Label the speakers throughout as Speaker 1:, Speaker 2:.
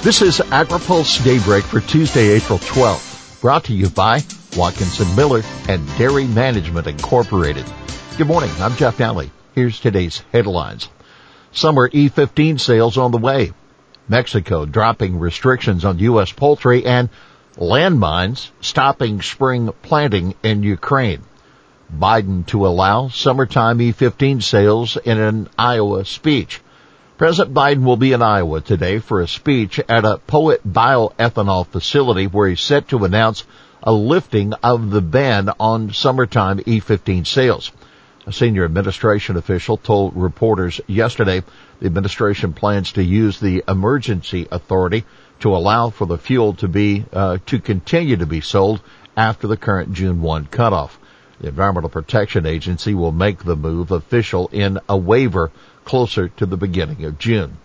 Speaker 1: This is AgriPulse Daybreak for Tuesday, April 12th, brought to you by Watkinson Miller and Dairy Management Incorporated. Good morning, I'm Jeff Nalley. Here's today's headlines. Summer E15 sales on the way. Mexico dropping restrictions on U.S. poultry and landmines stopping spring planting in Ukraine. Biden to allow summertime E15 sales in an Iowa speech. President Biden will be in Iowa today for a speech at a Poet bioethanol facility where he's set to announce a lifting of the ban on summertime E15 sales. A senior administration official told reporters yesterday the administration plans to use the emergency authority to allow for the fuel to be uh, to continue to be sold after the current June 1 cutoff. The Environmental Protection Agency will make the move official in a waiver closer to the beginning of June.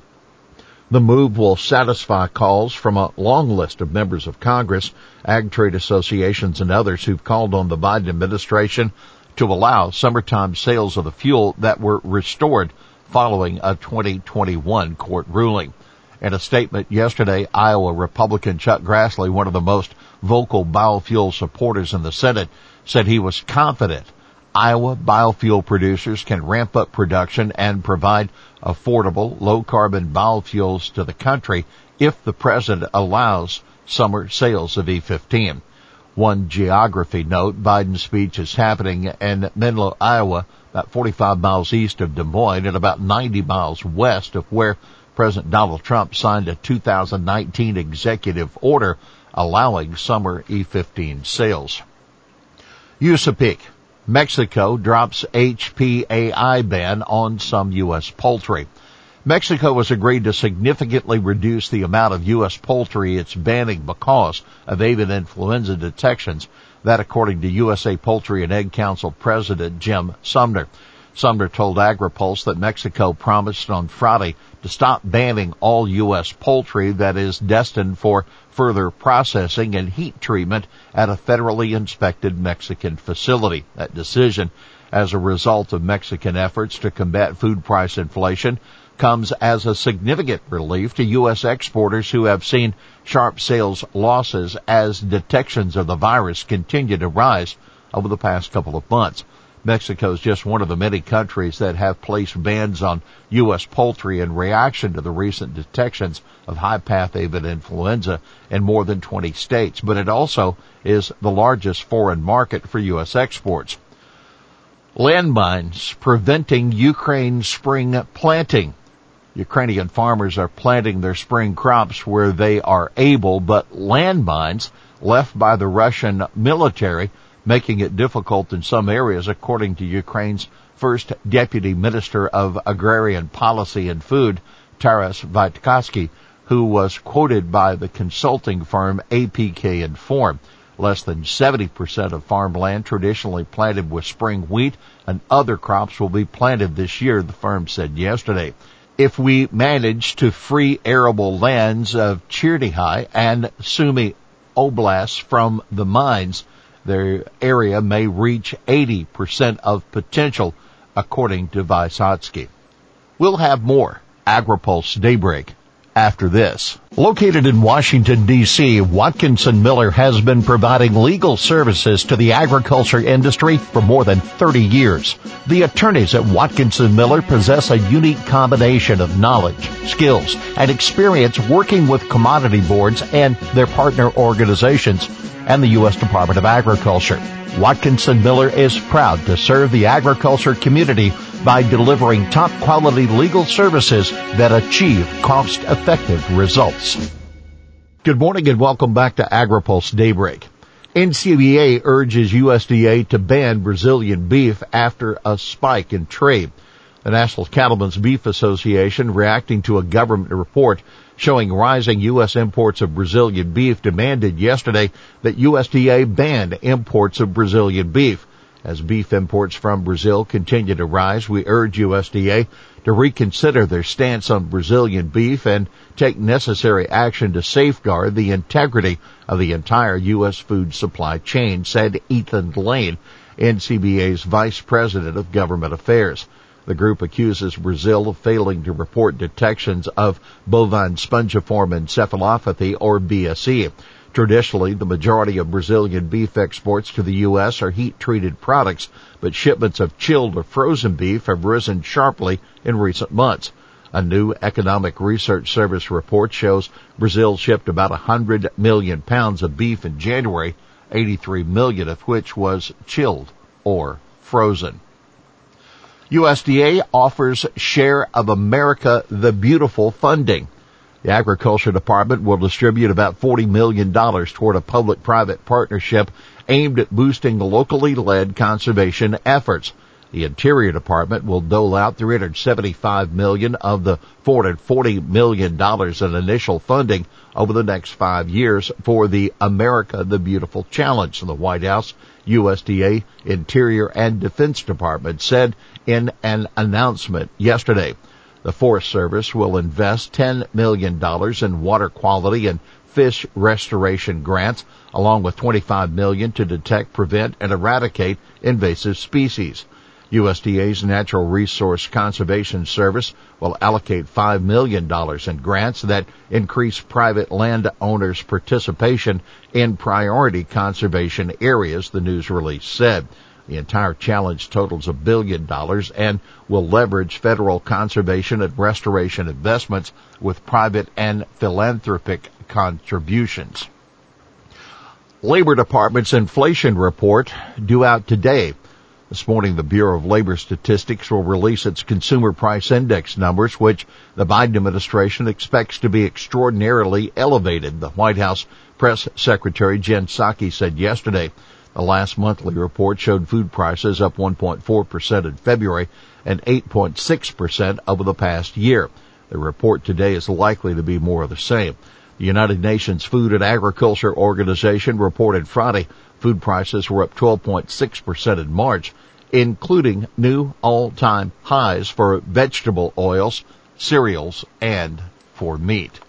Speaker 1: The move will satisfy calls from a long list of members of Congress, ag trade associations, and others who've called on the Biden administration to allow summertime sales of the fuel that were restored following a 2021 court ruling. In a statement yesterday, Iowa Republican Chuck Grassley, one of the most vocal biofuel supporters in the Senate, said he was confident Iowa biofuel producers can ramp up production and provide affordable, low carbon biofuels to the country if the president allows summer sales of E15. One geography note, Biden's speech is happening in Menlo, Iowa, about 45 miles east of Des Moines and about 90 miles west of where President Donald Trump signed a 2019 executive order allowing summer E15 sales. USAPEEC, Mexico drops HPAI ban on some U.S. poultry. Mexico has agreed to significantly reduce the amount of U.S. poultry it's banning because of avian influenza detections. That according to USA Poultry and Egg Council President Jim Sumner. Sumner told AgriPulse that Mexico promised on Friday to stop banning all U.S. poultry that is destined for further processing and heat treatment at a federally inspected Mexican facility. That decision, as a result of Mexican efforts to combat food price inflation, comes as a significant relief to U.S. exporters who have seen sharp sales losses as detections of the virus continue to rise over the past couple of months. Mexico is just one of the many countries that have placed bans on U.S. poultry in reaction to the recent detections of high path avian influenza in more than 20 states, but it also is the largest foreign market for U.S. exports. Landmines preventing Ukraine spring planting. Ukrainian farmers are planting their spring crops where they are able, but landmines left by the Russian military making it difficult in some areas, according to Ukraine's first deputy minister of agrarian policy and food, Taras Vysotsky, who was quoted by the consulting firm APK Inform. Less than 70% of farmland traditionally planted with spring wheat and other crops will be planted this year, the firm said yesterday. If we manage to free arable lands of Chernihiv and Sumy Oblasts from the mines, their area may reach 80% of potential, according to Vysotsky. We'll have more AgriPulse Daybreak after this. Located in Washington DC, Watkinson Miller has been providing legal services to the agriculture industry for more than 30 years. The attorneys at Watkinson Miller possess a unique combination of knowledge, skills, and experience working with commodity boards and their partner organizations and the U.S. Department of Agriculture. Watkinson Miller is proud to serve the agriculture community by delivering top quality legal services that achieve cost effective results. Good morning and welcome back to AgriPulse Daybreak. NCBA urges USDA to ban Brazilian beef after a spike in trade. The National Cattlemen's Beef Association, reacting to a government report showing rising U.S. imports of Brazilian beef, demanded yesterday that USDA ban imports of Brazilian beef. As beef imports from Brazil continue to rise, we urge USDA to reconsider their stance on Brazilian beef and take necessary action to safeguard the integrity of the entire U.S. food supply chain, said Ethan Lane, NCBA's Vice President of Government Affairs. The group accuses Brazil of failing to report detections of bovine spongiform encephalopathy or BSE. Traditionally, the majority of Brazilian beef exports to the U.S. are heat treated products, but shipments of chilled or frozen beef have risen sharply in recent months. A new Economic Research Service report shows Brazil shipped about 100 million pounds of beef in January, 83 million of which was chilled or frozen. USDA offers Share of America the Beautiful funding. The Agriculture Department will distribute about $40 million toward a public-private partnership aimed at boosting locally led conservation efforts. The Interior Department will dole out 375 million of the 440 million dollars in initial funding over the next five years for the America the Beautiful Challenge. The White House, USDA, Interior, and Defense Department said in an announcement yesterday. The Forest Service will invest $10 million in water quality and fish restoration grants, along with $25 million to detect, prevent, and eradicate invasive species. USDA's Natural Resource Conservation Service will allocate $5 million in grants that increase private landowners' participation in priority conservation areas, the news release said. The entire challenge totals a billion dollars and will leverage federal conservation and restoration investments with private and philanthropic contributions. Labor Department's inflation report due out today this morning, the Bureau of Labor Statistics will release its consumer price index numbers, which the Biden administration expects to be extraordinarily elevated. The White House press secretary Jen Psaki said yesterday the last monthly report showed food prices up 1.4% in February and 8.6% over the past year. The report today is likely to be more of the same. The United Nations Food and Agriculture Organization reported Friday food prices were up 12.6% in March including new all-time highs for vegetable oils, cereals, and for meat.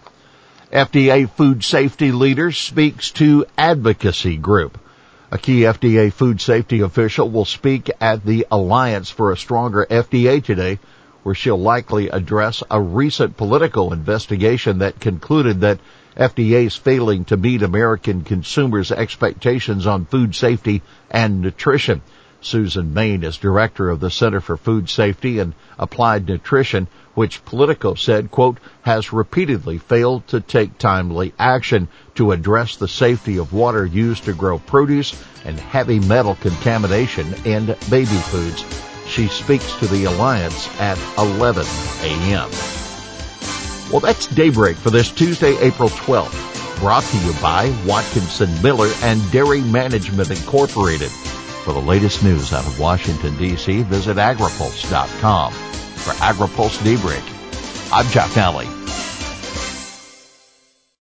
Speaker 1: FDA food safety leader speaks to advocacy group. A key FDA food safety official will speak at the Alliance for a Stronger FDA today, where she'll likely address a recent Politico investigation that concluded that FDA is failing to meet American consumers' expectations on food safety and nutrition. Susan Mayne is director of the Center for Food Safety and Applied Nutrition, which Politico said, quote, has repeatedly failed to take timely action to address the safety of water used to grow produce and heavy metal contamination in baby foods. She speaks to the Alliance at 11 a.m. Well, that's daybreak for this Tuesday, April 12th. Brought to you by Watkinson Miller and Dairy Management Incorporated. For the latest news out of Washington, D.C., visit agripulse.com. For AgriPulse Daybreak, I'm Jeff Nalley.